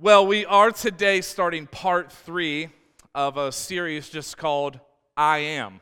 Well, we are today starting part three of a series just called I Am.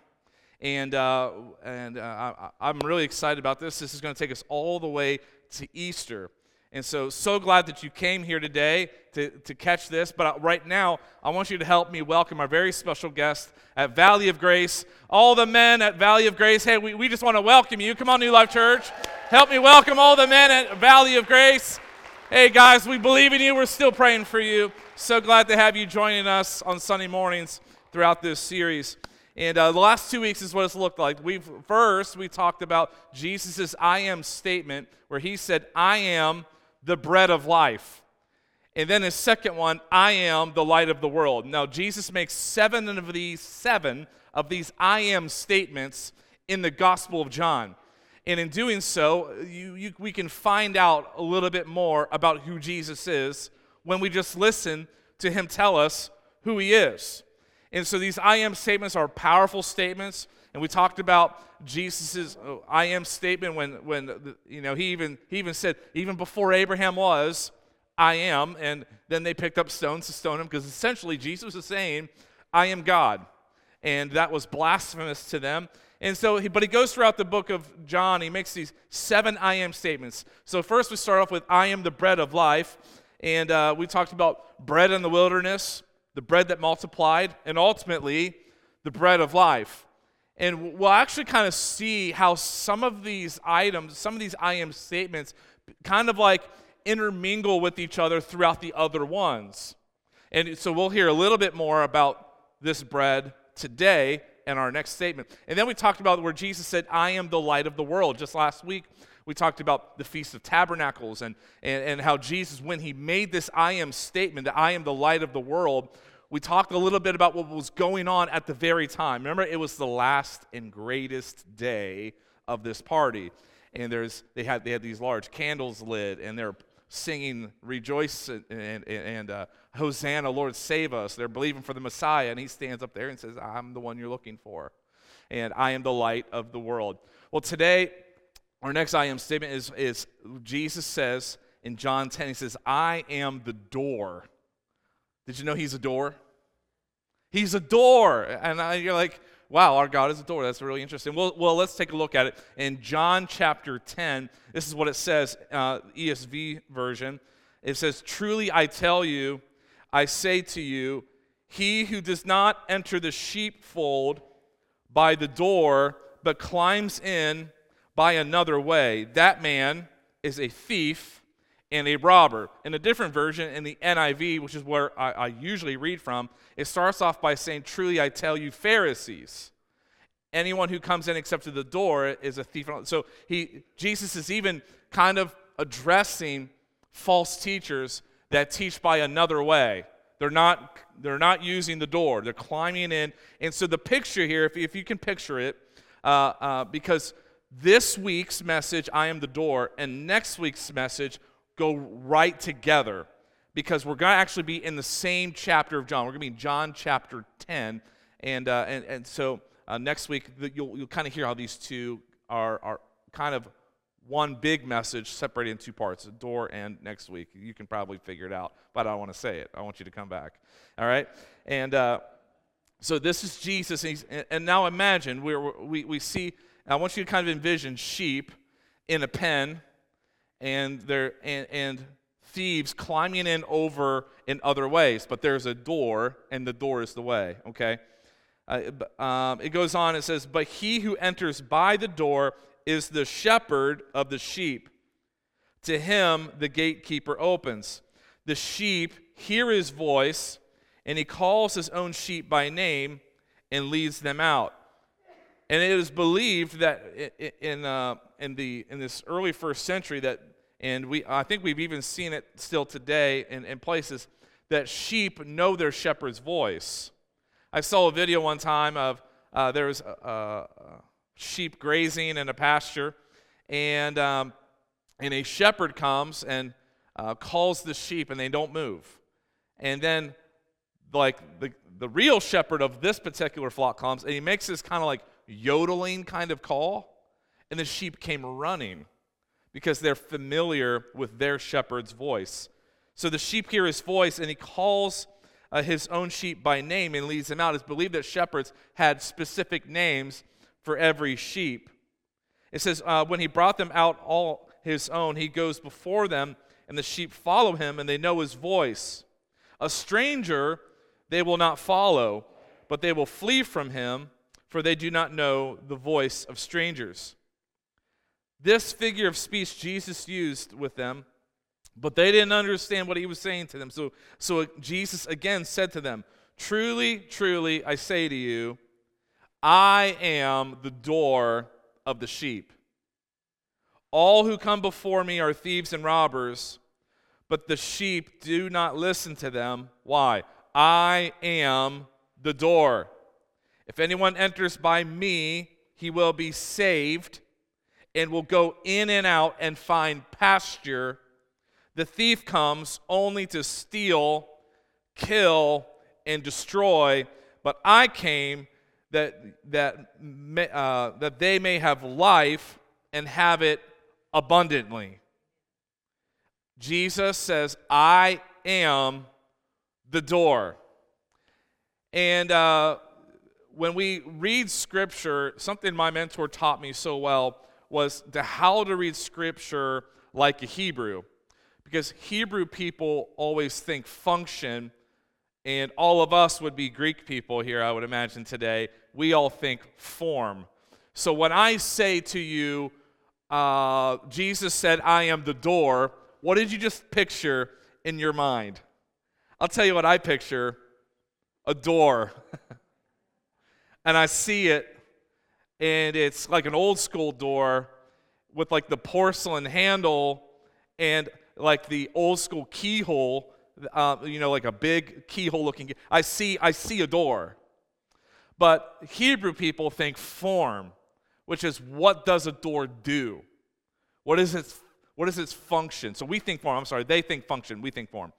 And, uh, and uh, I, I'm really excited about this. This is going to take us all the way to Easter. And so, so glad that you came here today to, to catch this. But uh, right now, I want you to help me welcome our very special guest at Valley of Grace. All the men at Valley of Grace, hey, we, we just want to welcome you. Come on, New Life Church. Help me welcome all the men at Valley of Grace. Hey guys, we believe in you. We're still praying for you. So glad to have you joining us on Sunday mornings throughout this series. And uh, the last two weeks is what it's looked like. We first we talked about Jesus' "I am" statement, where he said, "I am the bread of life." And then his second one, "I am the light of the world." Now Jesus makes seven of these seven of these "I am" statements in the Gospel of John. And in doing so, you, you, we can find out a little bit more about who Jesus is when we just listen to him tell us who he is. And so these I am statements are powerful statements. And we talked about Jesus' uh, I am statement when, when you know, he even, he even said, even before Abraham was, I am. And then they picked up stones to stone him because essentially Jesus is saying, I am God. And that was blasphemous to them. And so, he, but he goes throughout the book of John. He makes these seven I am statements. So, first we start off with I am the bread of life. And uh, we talked about bread in the wilderness, the bread that multiplied, and ultimately the bread of life. And we'll actually kind of see how some of these items, some of these I am statements, kind of like intermingle with each other throughout the other ones. And so we'll hear a little bit more about this bread today in our next statement. And then we talked about where Jesus said, I am the light of the world. Just last week, we talked about the Feast of Tabernacles and, and, and how Jesus, when he made this I am statement, that I am the light of the world, we talked a little bit about what was going on at the very time. Remember, it was the last and greatest day of this party. And there's, they, had, they had these large candles lit, and they're singing rejoice and, and, and uh, hosanna lord save us they're believing for the messiah and he stands up there and says i'm the one you're looking for and i am the light of the world well today our next i am statement is, is jesus says in john 10 he says i am the door did you know he's a door he's a door and I, you're like wow, our God is a door. That's really interesting. Well, well, let's take a look at it. In John chapter 10, this is what it says, uh, ESV version. It says, Truly I tell you, I say to you, he who does not enter the sheepfold by the door, but climbs in by another way, that man is a thief and a robber. In a different version, in the NIV, which is where I, I, usually read from, it starts off by saying, Truly I tell you, Pharisees, anyone who comes in except to the door is a thief. So he, Jesus is even kind of addressing false teachers that teach by another way. They're not, they're not using the door, they're climbing in. And so the picture here, if, if you can picture it, uh, uh, because this week's message, I am the door, and next week's message, go right together because we're going to actually be in the same chapter of John. We're going to be in John chapter 10. And, uh, and, and so uh, next week, you'll, you'll kind of hear how these two are, are kind of one big message separated in two parts the door and next week. You can probably figure it out, but I don't want to say it. I want you to come back. All right? And uh, so this is Jesus. And, and now imagine we're, we, we see, I want you to kind of envision sheep in a pen and they're and, and thieves climbing in over in other ways but there's a door and the door is the way okay uh, um, it goes on it says but he who enters by the door is the shepherd of the sheep. To him the gatekeeper opens. The sheep hear his voice and he calls his own sheep by name and leads them out. And it is believed that in, uh, in, the, in this early first century that, and we, I think we've even seen it still today in, in places, that sheep know their shepherd's voice. I saw a video one time of uh, there was a, a, sheep grazing in a pasture, and, um, and a shepherd comes and uh, calls the sheep, and they don't move. And then, like, the, the real shepherd of this particular flock comes, and he makes this kind of like yodeling kind of call, and the sheep came running because they're familiar with their shepherd's voice. So the sheep hear his voice, and he calls uh, his own sheep by name and leads them out. It's believed that shepherds had specific names for every sheep. It says, uh, when he brought them out all his own, he goes before them, and the sheep follow him, and they know his voice. A stranger they will not follow, but they will flee from him, for they do not know the voice of strangers. This figure of speech Jesus used with them but they didn't understand what he was saying to them. So, so Jesus again said to them, Truly, truly, I say to you, I am the door of the sheep. All who come before me are thieves and robbers, but the sheep do not listen to them. Why? I am the door. If anyone enters by me, he will be saved and will go in and out and find pasture the thief comes only to steal, kill, and destroy, but I came that, that, may, uh, that they may have life and have it abundantly. Jesus says, I am the door. And uh, when we read Scripture, something my mentor taught me so well was to how to read Scripture like a Hebrew because Hebrew people always think function, and all of us would be Greek people here, I would imagine today. We all think form. So when I say to you, uh, Jesus said, I am the door, what did you just picture in your mind? I'll tell you what I picture a door. and I see it, and it's like an old school door with like the porcelain handle and like the old school keyhole, uh, you know, like a big keyhole looking. I see, I see a door. But Hebrew people think form, which is what does a door do? What is its, what is its function? So we think form, I'm sorry, they think function, we think form.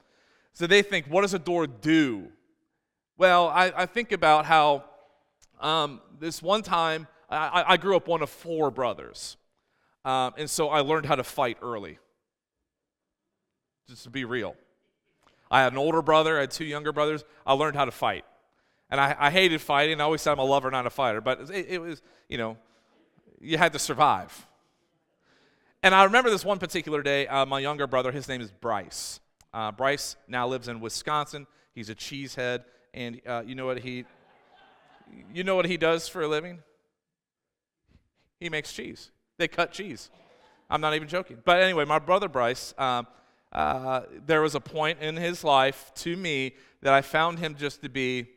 So they think, what does a door do? Well, I, I think about how um, this one time, I, I, grew up one of four brothers. Um, and so I learned how to fight early just to be real. I had an older brother, I had two younger brothers. I learned how to fight. And I, I hated fighting. I always said I'm a lover, not a fighter. But it, it was, you know, you had to survive. And I remember this one particular day, uh, my younger brother, his name is Bryce. Uh, Bryce now lives in Wisconsin. He's a cheesehead. And uh, you know what he, you know what he does for a living? He makes cheese. They cut cheese. I'm not even joking. But anyway, my brother Bryce, um, uh, there was a point in his life to me that I found him just to be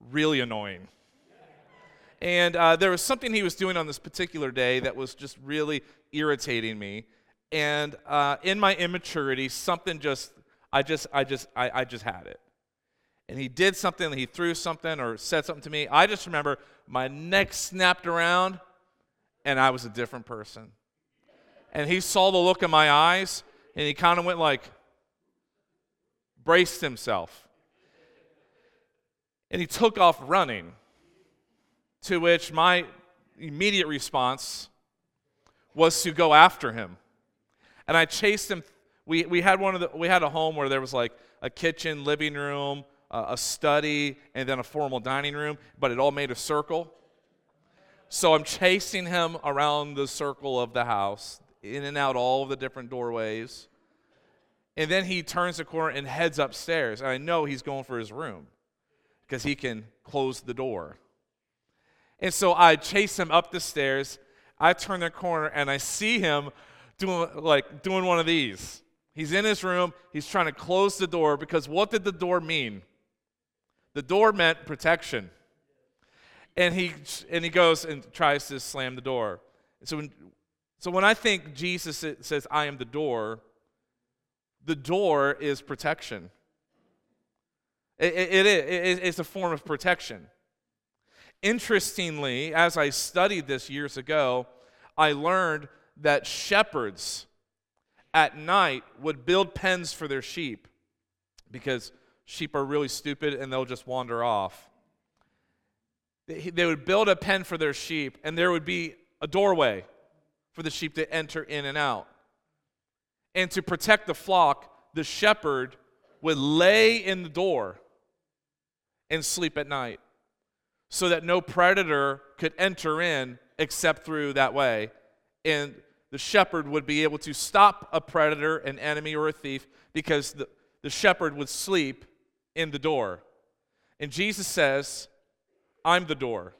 really annoying. And uh, there was something he was doing on this particular day that was just really irritating me. And uh, in my immaturity, something just, I just, I just, I, I just had it. And he did something, he threw something or said something to me. I just remember my neck snapped around and I was a different person. And he saw the look in my eyes and he kind of went like, braced himself. And he took off running. To which my immediate response was to go after him. And I chased him. We, we had one of the, we had a home where there was like a kitchen, living room, uh, a study, and then a formal dining room, but it all made a circle. So I'm chasing him around the circle of the house, in and out all of the different doorways. And then he turns the corner and heads upstairs. And I know he's going for his room because he can close the door. And so I chase him up the stairs. I turn the corner and I see him doing like doing one of these. He's in his room. He's trying to close the door because what did the door mean? The door meant protection. And he and he goes and tries to slam the door. So when, so when I think Jesus says, I am the door, the door is protection. It, it, it, it's a form of protection. Interestingly, as I studied this years ago, I learned that shepherds at night would build pens for their sheep because sheep are really stupid and they'll just wander off. They would build a pen for their sheep, and there would be a doorway for the sheep to enter in and out. And to protect the flock, the shepherd would lay in the door and sleep at night so that no predator could enter in except through that way. And the shepherd would be able to stop a predator, an enemy, or a thief because the, the shepherd would sleep in the door. And Jesus says, I'm the door.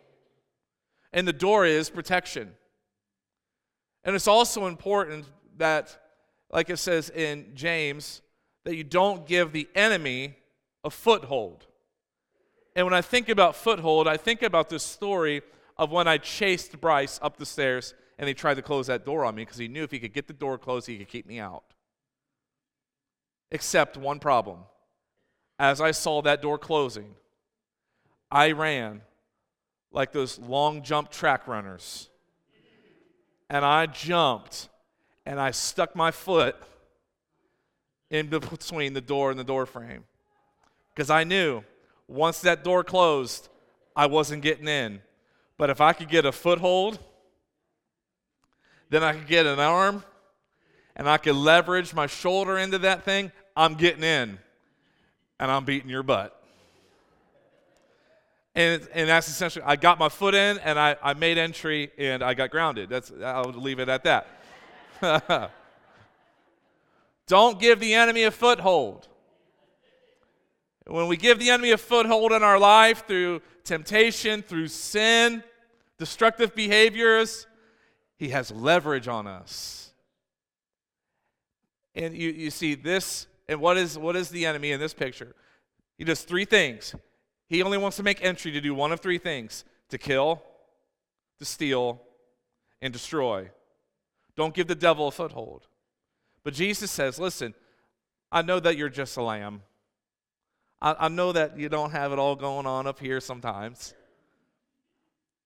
And the door is protection. And it's also important that, like it says in James, that you don't give the enemy a foothold. And when I think about foothold, I think about this story of when I chased Bryce up the stairs and he tried to close that door on me because he knew if he could get the door closed, he could keep me out. Except one problem. As I saw that door closing, I ran like those long jump track runners. And I jumped and I stuck my foot in between the door and the door frame because I knew once that door closed, I wasn't getting in. But if I could get a foothold, then I could get an arm and I could leverage my shoulder into that thing, I'm getting in and I'm beating your butt. And, and that's essentially, I got my foot in and I, I made entry and I got grounded. That's, I'll leave it at that. Don't give the enemy a foothold. When we give the enemy a foothold in our life through temptation, through sin, destructive behaviors, he has leverage on us. And you, you see this, and what is, what is the enemy in this picture? He does three things. He only wants to make entry to do one of three things to kill, to steal, and destroy. Don't give the devil a foothold. But Jesus says, listen, I know that you're just a lamb. I, I know that you don't have it all going on up here sometimes.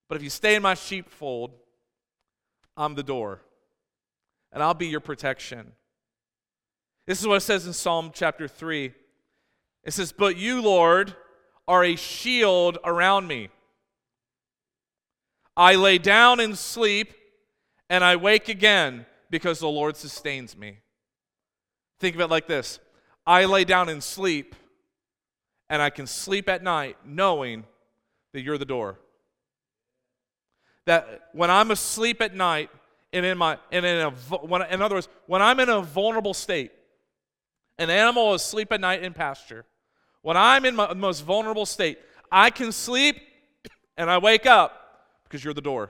But if you stay in my sheepfold, I'm the door, and I'll be your protection. This is what it says in Psalm chapter 3. It says, But you, Lord, are a shield around me. I lay down and sleep, and I wake again because the Lord sustains me. Think of it like this I lay down and sleep, and I can sleep at night knowing that you're the door. That when I'm asleep at night, and in my and in a when, in other words, when I'm in a vulnerable state, an animal is asleep at night in pasture. When I'm in my most vulnerable state, I can sleep and I wake up because you're the door.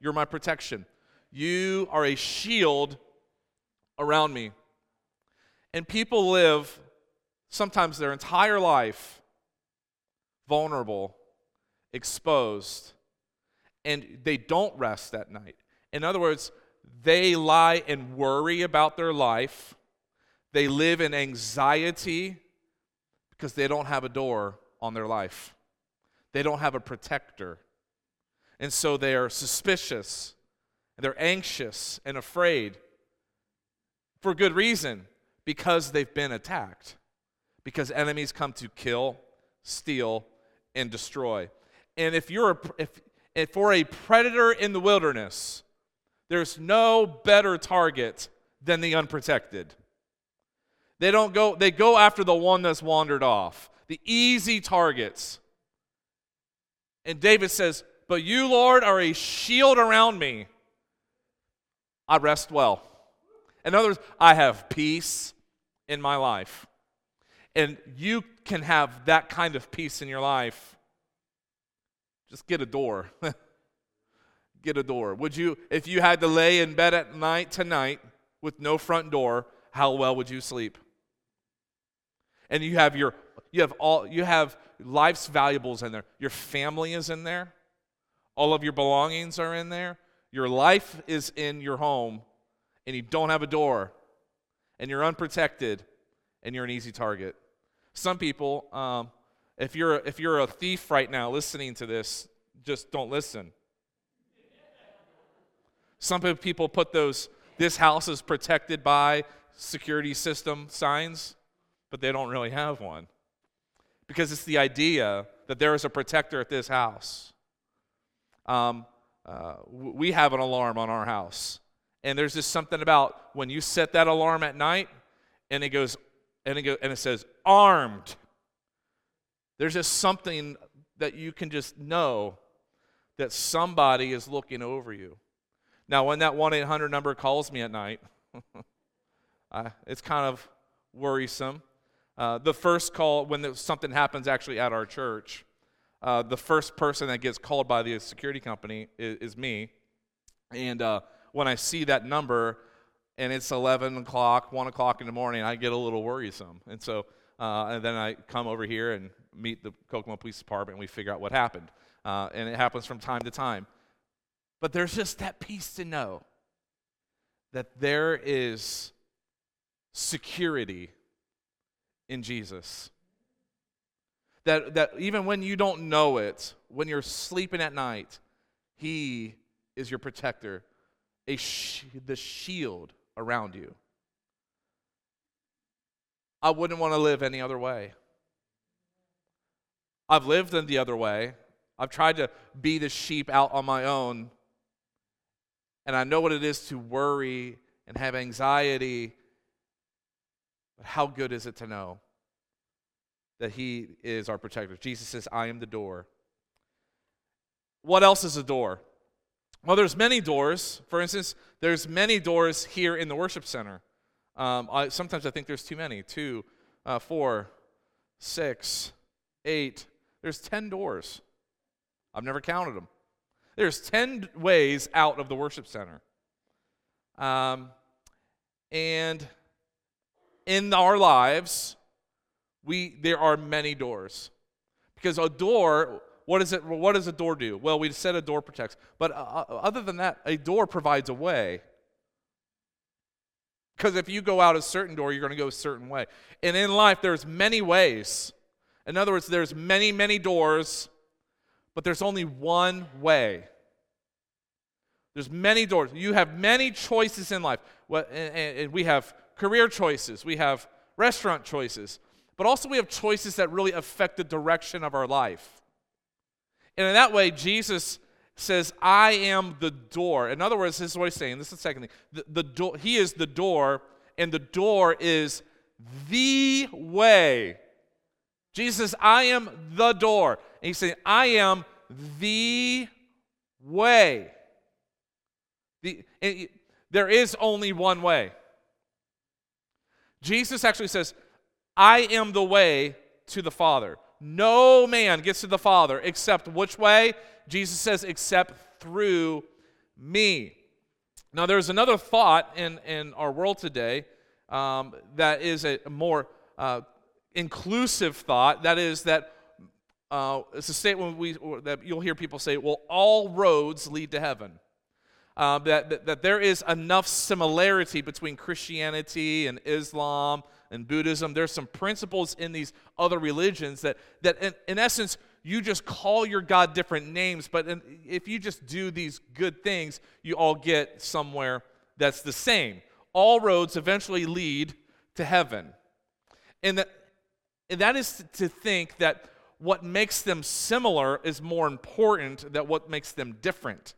You're my protection. You are a shield around me. And people live sometimes their entire life vulnerable, exposed, and they don't rest at night. In other words, they lie and worry about their life. They live in anxiety because they don't have a door on their life. They don't have a protector. And so they are suspicious, they're anxious and afraid for good reason because they've been attacked. Because enemies come to kill, steal, and destroy. And if you're a, if, if for a predator in the wilderness, there's no better target than the unprotected. They don't go, they go after the one that's wandered off, the easy targets. And David says, But you, Lord, are a shield around me. I rest well. In other words, I have peace in my life. And you can have that kind of peace in your life. Just get a door. get a door. Would you, if you had to lay in bed at night tonight with no front door, how well would you sleep? And you have your, you have all, you have life's valuables in there. Your family is in there. All of your belongings are in there. Your life is in your home, and you don't have a door and you're unprotected and you're an easy target. Some people, um, if, you're, if you're a thief right now listening to this, just don't listen. Some people put those, this house is protected by security system signs, but they don't really have one. Because it's the idea that there is a protector at this house. Um, uh, we have an alarm on our house. And there's just something about when you set that alarm at night, and it goes, and it goes, and it says armed. There's just something that you can just know that somebody is looking over you. Now, when that 1 800 number calls me at night, it's kind of worrisome. Uh, the first call, when something happens actually at our church, uh, the first person that gets called by the security company is, is me. And uh, when I see that number and it's 11 o'clock, 1 o'clock in the morning, I get a little worrisome. And so, uh, and then I come over here and meet the Kokomo Police Department and we figure out what happened. Uh, and it happens from time to time. But there's just that piece to know that there is security in Jesus. That, that even when you don't know it, when you're sleeping at night, He is your protector, a sh- the shield around you. I wouldn't want to live any other way. I've lived in the other way. I've tried to be the sheep out on my own. And I know what it is to worry and have anxiety. But how good is it to know that He is our protector? Jesus says, I am the door. What else is a door? Well, there's many doors. For instance, there's many doors here in the worship center. Um, I, sometimes I think there's too many. Two, uh, four, six, eight. There's 10 doors. I've never counted them. There's 10 ways out of the worship center. Um, and in our lives, we, there are many doors. Because a door, what, is it, what does a door do? Well, we said a door protects. But uh, uh other than that, a door provides a way. Because if you go out a certain door, you're going to go a certain way. And in life, there's many ways. In other words, there's many, many doors, but there's only one way. There's many doors. You have many choices in life. And we have career choices, we have restaurant choices, but also we have choices that really affect the direction of our life. And in that way, Jesus says, I am the door. In other words, this is what he's saying. This is the second thing. The, the door, he is the door, and the door is the way. Jesus says, I am the door. And he's saying, I am the way. The, it, there is only one way. Jesus actually says, I am the way to the Father. No man gets to the Father except which way? Jesus says, except through me. Now, there's another thought in, in our world today um, that is a more uh, inclusive thought. That is that uh, it's a statement we, that you'll hear people say, well, all roads lead to heaven. Uh, that, that, that there is enough similarity between Christianity and Islam and Buddhism. There's some principles in these other religions that, that in, in essence, you just call your God different names, but in, if you just do these good things, you all get somewhere that's the same. All roads eventually lead to heaven. And that, and that is to think that what makes them similar is more important than what makes them different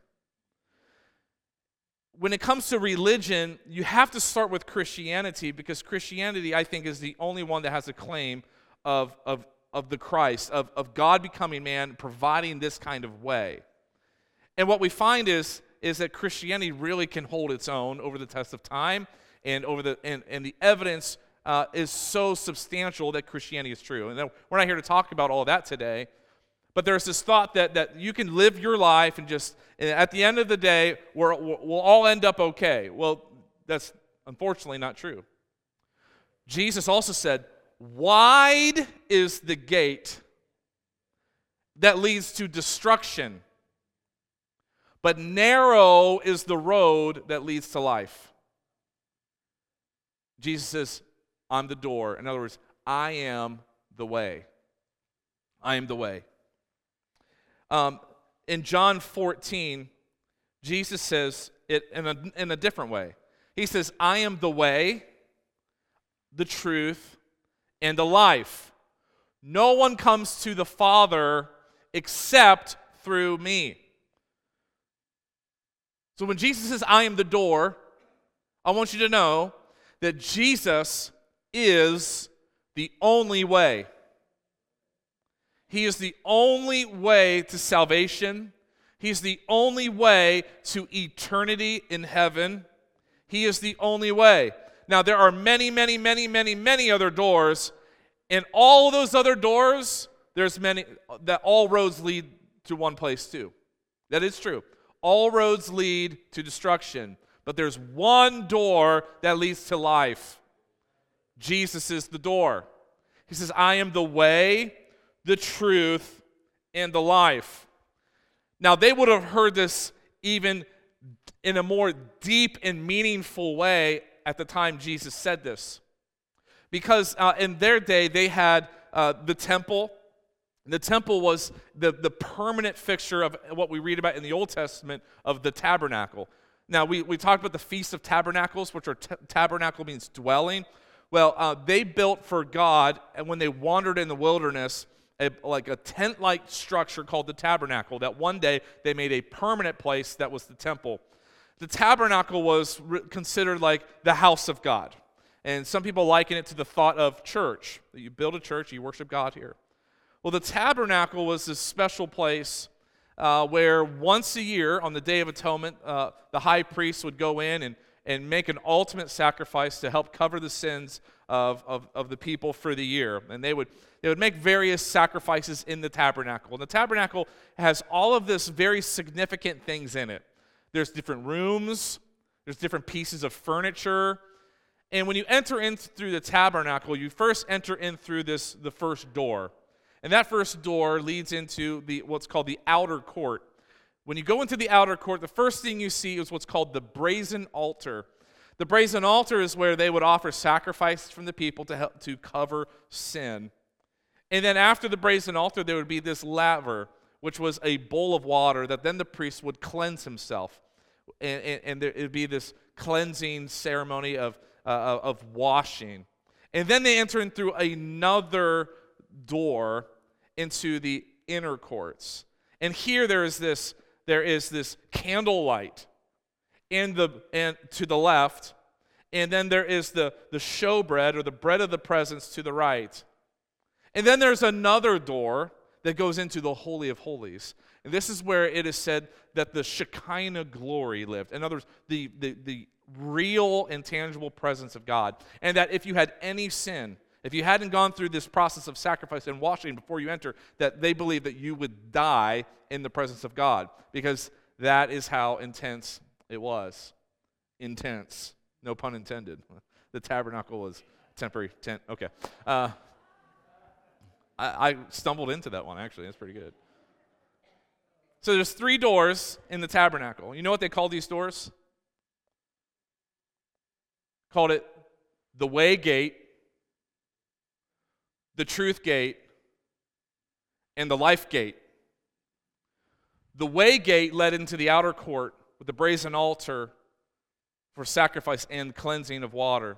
when it comes to religion, you have to start with Christianity because Christianity, I think, is the only one that has a claim of, of, of the Christ, of, of God becoming man, providing this kind of way. And what we find is, is that Christianity really can hold its own over the test of time, and, over the, and, and the evidence uh, is so substantial that Christianity is true. And we're not here to talk about all that today, but there's this thought that, that you can live your life and just, and at the end of the day, we're, we'll all end up okay. Well, that's unfortunately not true. Jesus also said, Wide is the gate that leads to destruction, but narrow is the road that leads to life. Jesus says, I'm the door. In other words, I am the way. I am the way. Um, in John 14, Jesus says it in a, in a different way. He says, I am the way, the truth, and the life. No one comes to the Father except through me. So when Jesus says, I am the door, I want you to know that Jesus is the only way. He is the only way to salvation. He's the only way to eternity in heaven. He is the only way. Now, there are many, many, many, many, many other doors. And all those other doors, there's many that all roads lead to one place too. That is true. All roads lead to destruction, but there's one door that leads to life. Jesus is the door. He says, I am the way, the truth, and the life. Now, they would have heard this even in a more deep and meaningful way at the time Jesus said this. Because uh, in their day, they had uh, the temple. The temple was the, the permanent fixture of what we read about in the Old Testament of the tabernacle. Now, we, we talked about the Feast of Tabernacles, which are t- tabernacle means dwelling. Well, uh, they built for God, and when they wandered in the wilderness, a, like a tent like structure called the tabernacle that one day they made a permanent place that was the temple. The tabernacle was re- considered like the house of God. And some people liken it to the thought of church that you build a church, you worship God here. Well, the tabernacle was this special place uh, where once a year on the Day of Atonement, uh, the high priest would go in and, and make an ultimate sacrifice to help cover the sins of, of, of the people for the year. And they would they would make various sacrifices in the tabernacle. And the tabernacle has all of this very significant things in it. There's different rooms, there's different pieces of furniture. And when you enter in through the tabernacle, you first enter in through this the first door. And that first door leads into the what's called the outer court. When you go into the outer court, the first thing you see is what's called the brazen altar. The brazen altar is where they would offer sacrifices from the people to help to cover sin. And then after the brazen altar, there would be this laver, which was a bowl of water that then the priest would cleanse himself. And, and, and there would be this cleansing ceremony of, uh, of washing. And then they enter in through another door into the inner courts. And here there is this, there is this candlelight in the, and to the left, and then there is the, the showbread or the bread of the presence to the right. And then there's another door that goes into the Holy of Holies. And this is where it is said that the Shekinah glory lived. In other words, the, the, the real and tangible presence of God. And that if you had any sin, if you hadn't gone through this process of sacrifice and washing before you enter, that they believe that you would die in the presence of God because that is how intense it was. Intense. No pun intended. The tabernacle was temporary tent. Okay. Uh, I, I stumbled into that one, actually. That's pretty good. So there's three doors in the tabernacle. You know what they call these doors? Called it the way gate, the truth gate, and the life gate. The way gate led into the outer court with the brazen altar for sacrifice and cleansing of water.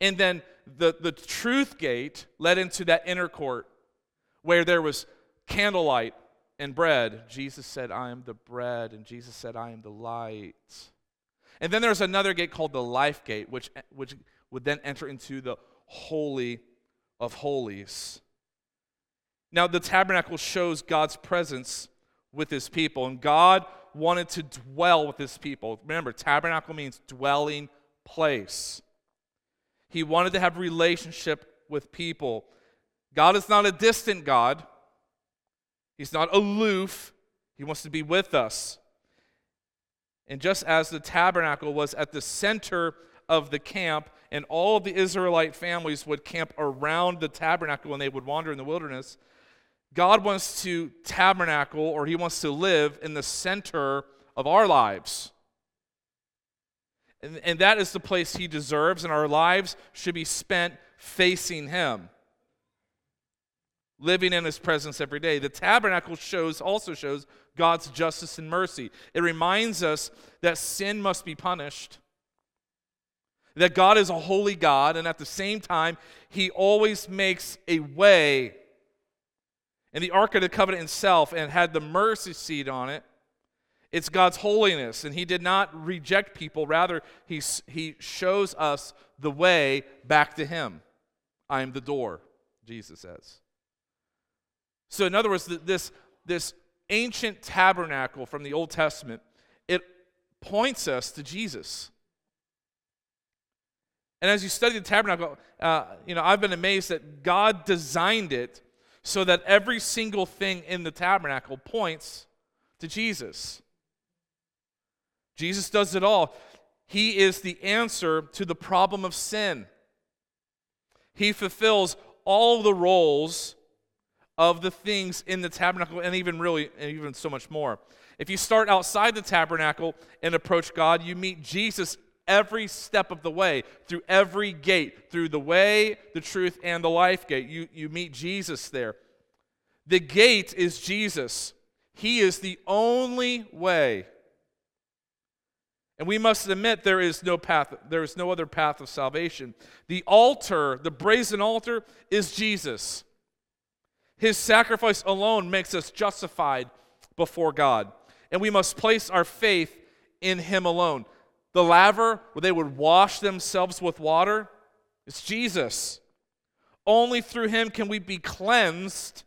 And then the, the truth gate led into that inner court where there was candlelight and bread. Jesus said, I am the bread, and Jesus said, I am the light. And then there's another gate called the life gate, which, which would then enter into the holy of holies. Now, the tabernacle shows God's presence with his people, and God wanted to dwell with his people. Remember, tabernacle means dwelling place. He wanted to have relationship with people. God is not a distant God, He's not aloof. He wants to be with us. And just as the tabernacle was at the center of the camp, and all the Israelite families would camp around the tabernacle when they would wander in the wilderness, God wants to tabernacle or He wants to live in the center of our lives. And, and that is the place He deserves, and our lives should be spent facing Him living in his presence every day. The tabernacle shows also shows God's justice and mercy. It reminds us that sin must be punished. That God is a holy God and at the same time he always makes a way. And the Ark of the Covenant itself and had the mercy seat on it. It's God's holiness, and He did not reject people. Rather, He, he shows us the way back to Him. I am the door, Jesus says. So, in other words, this, this ancient tabernacle from the Old Testament, it points us to Jesus. And as you study the tabernacle, uh, you know, I've been amazed that God designed it so that every single thing in the tabernacle points to Jesus. Jesus does it all. He is the answer to the problem of sin. He fulfills all the roles of the things in the tabernacle and even really and even so much more. If you start outside the tabernacle and approach God, you meet Jesus every step of the way, through every gate, through the way, the truth, and the life gate. You, you meet Jesus there. The gate is Jesus, He is the only way. And we must admit there is no path, there is no other path of salvation. The altar, the brazen altar, is Jesus. His sacrifice alone makes us justified before God. And we must place our faith in Him alone. The laver, where they would wash themselves with water, it's Jesus. Only through Him can we be cleansed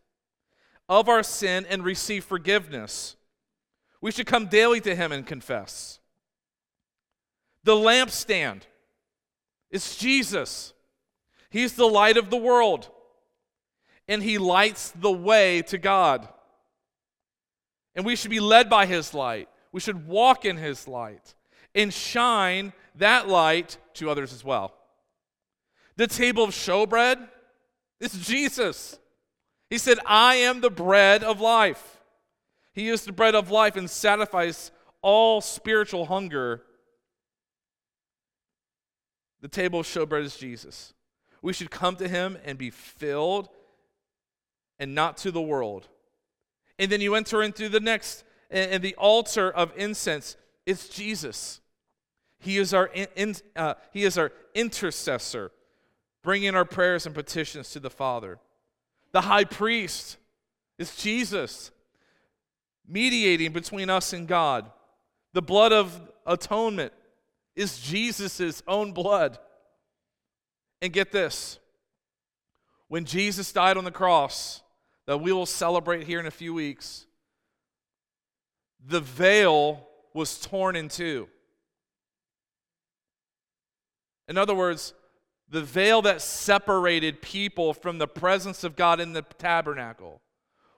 of our sin and receive forgiveness. We should come daily to Him and confess. The lampstand is Jesus. He's the light of the world, and He lights the way to God. And we should be led by His light. We should walk in His light and shine that light to others as well. The table of showbread is Jesus. He said, I am the bread of life. He is the bread of life and satisfies all spiritual hunger the table of showbread is Jesus. We should come to him and be filled and not to the world. And then you enter into the next, and the altar of incense is Jesus. He is our, in, uh, he is our intercessor, bringing our prayers and petitions to the Father. The high priest is Jesus, mediating between us and God. The blood of atonement is Jesus' own blood. And get this when Jesus died on the cross, that we will celebrate here in a few weeks, the veil was torn in two. In other words, the veil that separated people from the presence of God in the tabernacle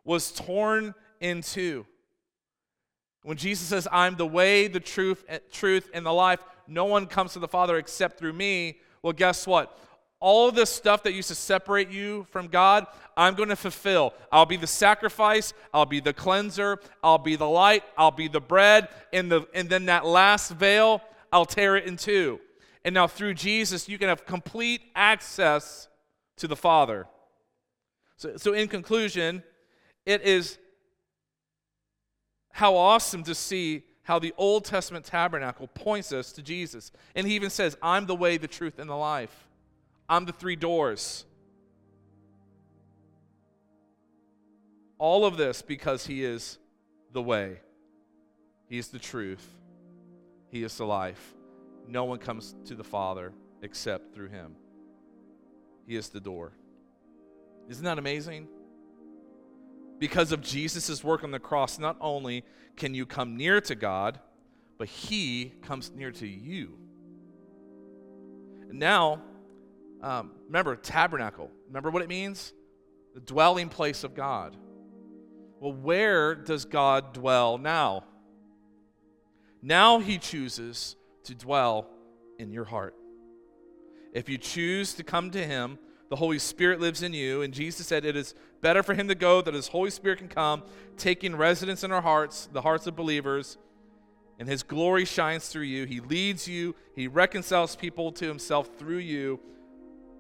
was torn in two. When Jesus says, I'm the way, the truth, eh, truth, and the life, no one comes to the Father except through me. Well, guess what? All this stuff that used to separate you from God, I'm going to fulfill. I'll be the sacrifice, I'll be the cleanser, I'll be the light, I'll be the bread, and, the, and then that last veil, I'll tear it in two. And now through Jesus, you can have complete access to the Father. So, so in conclusion, it is how awesome to see how the Old Testament tabernacle points us to Jesus. And he even says, I'm the way, the truth, and the life. I'm the three doors. All of this because he is the way, he is the truth, he is the life. No one comes to the Father except through him. He is the door. Isn't that amazing? Because of Jesus' work on the cross, not only can you come near to God, but He comes near to you. now, um, remember, tabernacle. Remember what it means? The dwelling place of God. Well, where does God dwell now? Now He chooses to dwell in your heart. If you choose to come to Him, the Holy Spirit lives in you. And Jesus said, It is better for him to go that his Holy Spirit can come, taking residence in our hearts, the hearts of believers, and his glory shines through you. He leads you, he reconciles people to himself through you.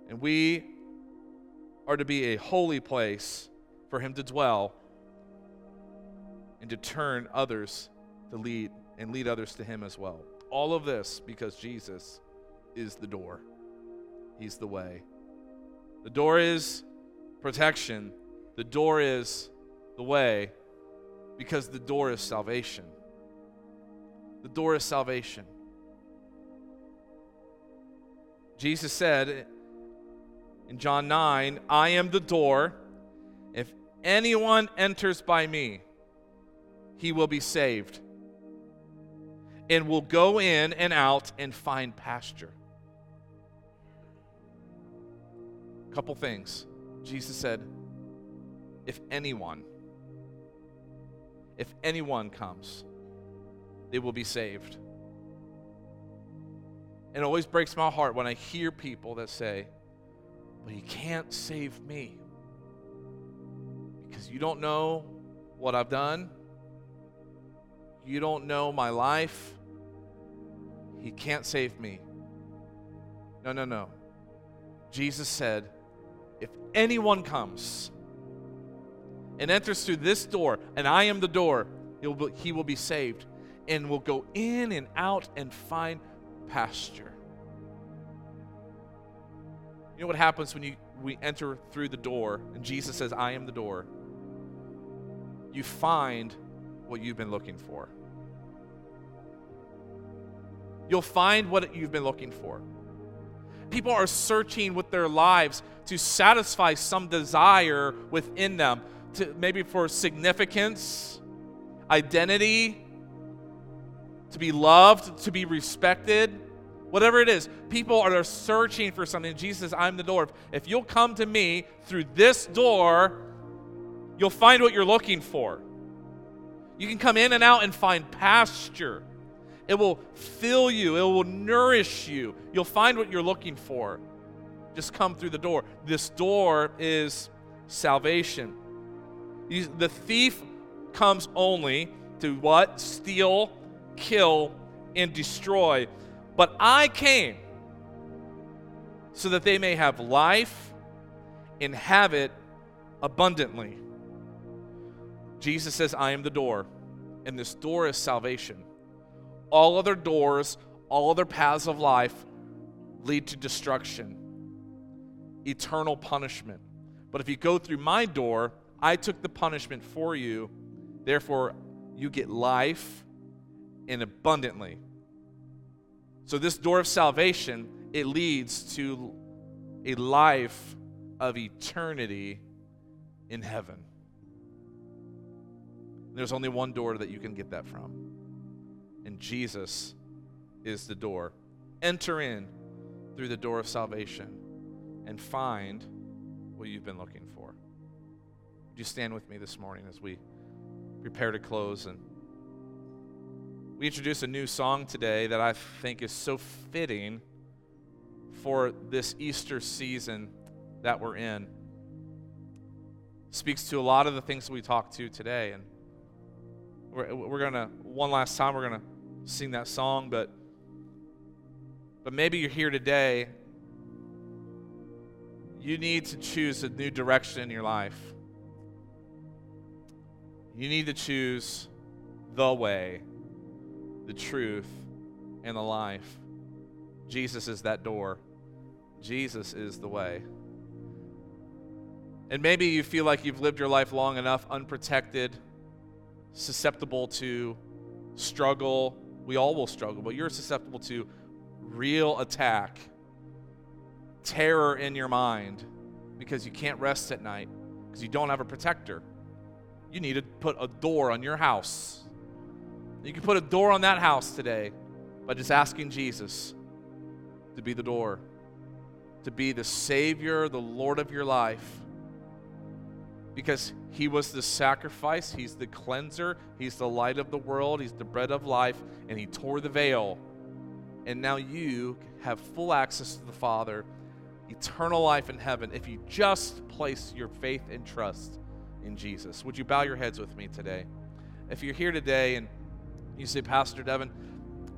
And we are to be a holy place for him to dwell and to turn others to lead and lead others to him as well. All of this because Jesus is the door, he's the way. The door is protection, the door is the way because the door is salvation. The door is salvation. Jesus said In John 9, I am the door. If anyone enters by me, he will be saved and will go in and out and find pasture. A couple things. Jesus said, if anyone, if anyone comes, they will be saved. And it always breaks my heart when I hear people that say, but he can't save me because you don't know what I've done. You don't know my life. He can't save me. No, no, no. Jesus said, if anyone comes and enters through this door, and I am the door, be, he will be saved and will go in and out and find pasture. You know what happens when you we enter through the door and Jesus says, I am the door? You find what you've been looking for. You'll find what you've been looking for. People are searching with their lives to satisfy some desire within them, to maybe for significance, identity, to be loved, to be respected, whatever it is. People are searching for something. Jesus I'm the door. If you'll come to me through this door, you'll find what you're looking for. You can come in and out and find pasture. It will fill you, it will nourish you. You'll find what you're looking for. Just come through the door. This door is salvation. The thief comes only to what? Steal, kill, and destroy. But I came so that they may have life and have it abundantly. Jesus says, I am the door, and this door is salvation. All other doors, all other paths of life lead to destruction, eternal punishment. But if you go through my door, I took the punishment for you, therefore, you get life and abundantly. So, this door of salvation, it leads to a life of eternity in heaven. There's only one door that you can get that from and Jesus is the door. Enter in through the door of salvation and find what you've been looking for. Would you stand with me this morning as we prepare to close and we introduce a new song today that I think is so fitting for this Easter season that we're in. Speaks to a lot of the things that we talked to today and we're, we're going to one last time we're going to sing that song, but but maybe you're here today. You need to choose a new direction in your life. You need to choose the way, the truth, and the life. Jesus is that door. Jesus is the way. And maybe you feel like you've lived your life long enough unprotected, susceptible to struggle, we all will struggle, but you're susceptible to real attack, terror in your mind because you can't rest at night because you don't have a protector. You need to put a door on your house. You can put a door on that house today by just asking Jesus to be the door, to be the Savior, the Lord of your life because he was the sacrifice, he's the cleanser, he's the light of the world, he's the bread of life, and he tore the veil. And now you have full access to the Father, eternal life in heaven, if you just place your faith and trust in Jesus. Would you bow your heads with me today? If you're here today and you say, Pastor Devin,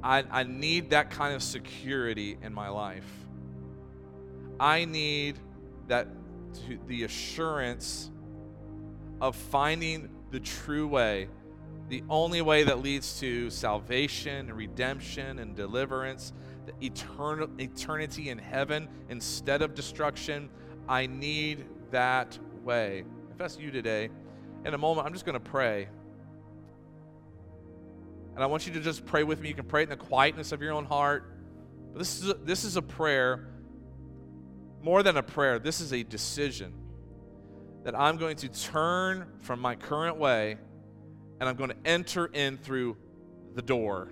I, I need that kind of security in my life. I need that the assurance of finding the true way, the only way that leads to salvation and redemption and deliverance, the eternal eternity in heaven instead of destruction. I need that way. If that's you today, in a moment, I'm just going to pray. And I want you to just pray with me. You can pray it in the quietness of your own heart. But this is a, this is a prayer more than a prayer, this is a decision that I'm going to turn from my current way and I'm going to enter in through the door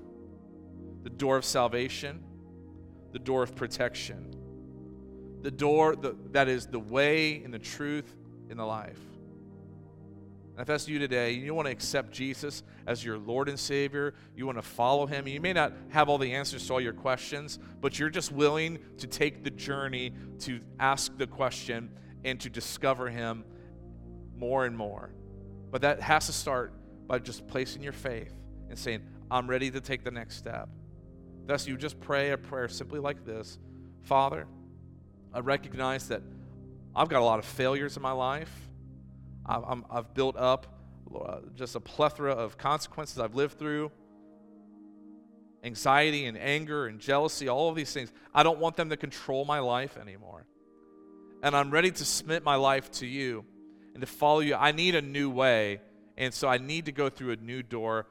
the door of salvation, the door of protection, the door the, that is the way and the truth in the life. And if that's you today, you want to accept Jesus as your Lord and Savior, you want to follow Him. You may not have all the answers to all your questions, but you're just willing to take the journey to ask the question and to discover Him more and more. But that has to start by just placing your faith and saying, I'm ready to take the next step. Thus, you just pray a prayer simply like this Father, I recognize that I've got a lot of failures in my life. I've, I've built up uh, just a plethora of consequences I've lived through anxiety and anger and jealousy, all of these things. I don't want them to control my life anymore. And I'm ready to submit my life to you and to follow you. I need a new way. And so I need to go through a new door.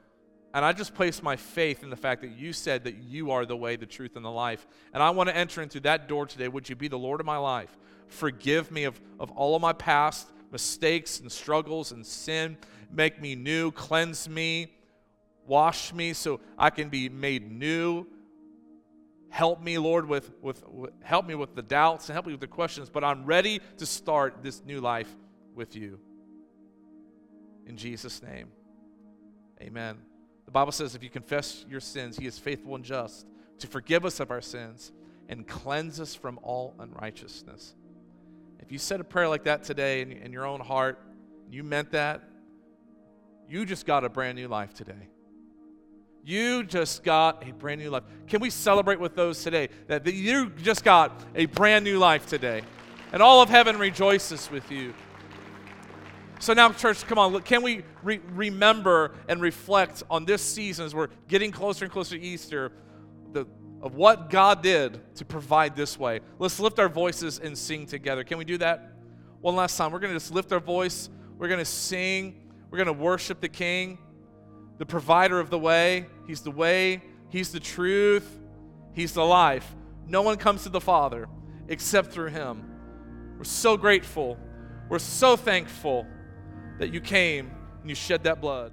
And I just place my faith in the fact that you said that you are the way, the truth, and the life. And I want to enter into that door today. Would you be the Lord of my life? Forgive me of, of all of my past mistakes and struggles and sin. Make me new, cleanse me, wash me so I can be made new. Help me, Lord, with, with, with help me with the doubts and help me with the questions. But I'm ready to start this new life with you. In Jesus' name, amen. The Bible says if you confess your sins, He is faithful and just to forgive us of our sins and cleanse us from all unrighteousness. If you said a prayer like that today in, in your own heart, you meant that, you just got a brand new life today. You just got a brand new life. Can we celebrate with those today that you just got a brand new life today? And all of heaven rejoices with you. So now, church, come on, can we re- remember and reflect on this season as we're getting closer and closer to Easter the, of what God did to provide this way? Let's lift our voices and sing together. Can we do that? One last time. We're going to just lift our voice. We're going to sing. We're going to worship the King, the provider of the way. He's the way, He's the truth, He's the life. No one comes to the Father except through Him. We're so grateful. We're so thankful that you came and you shed that blood.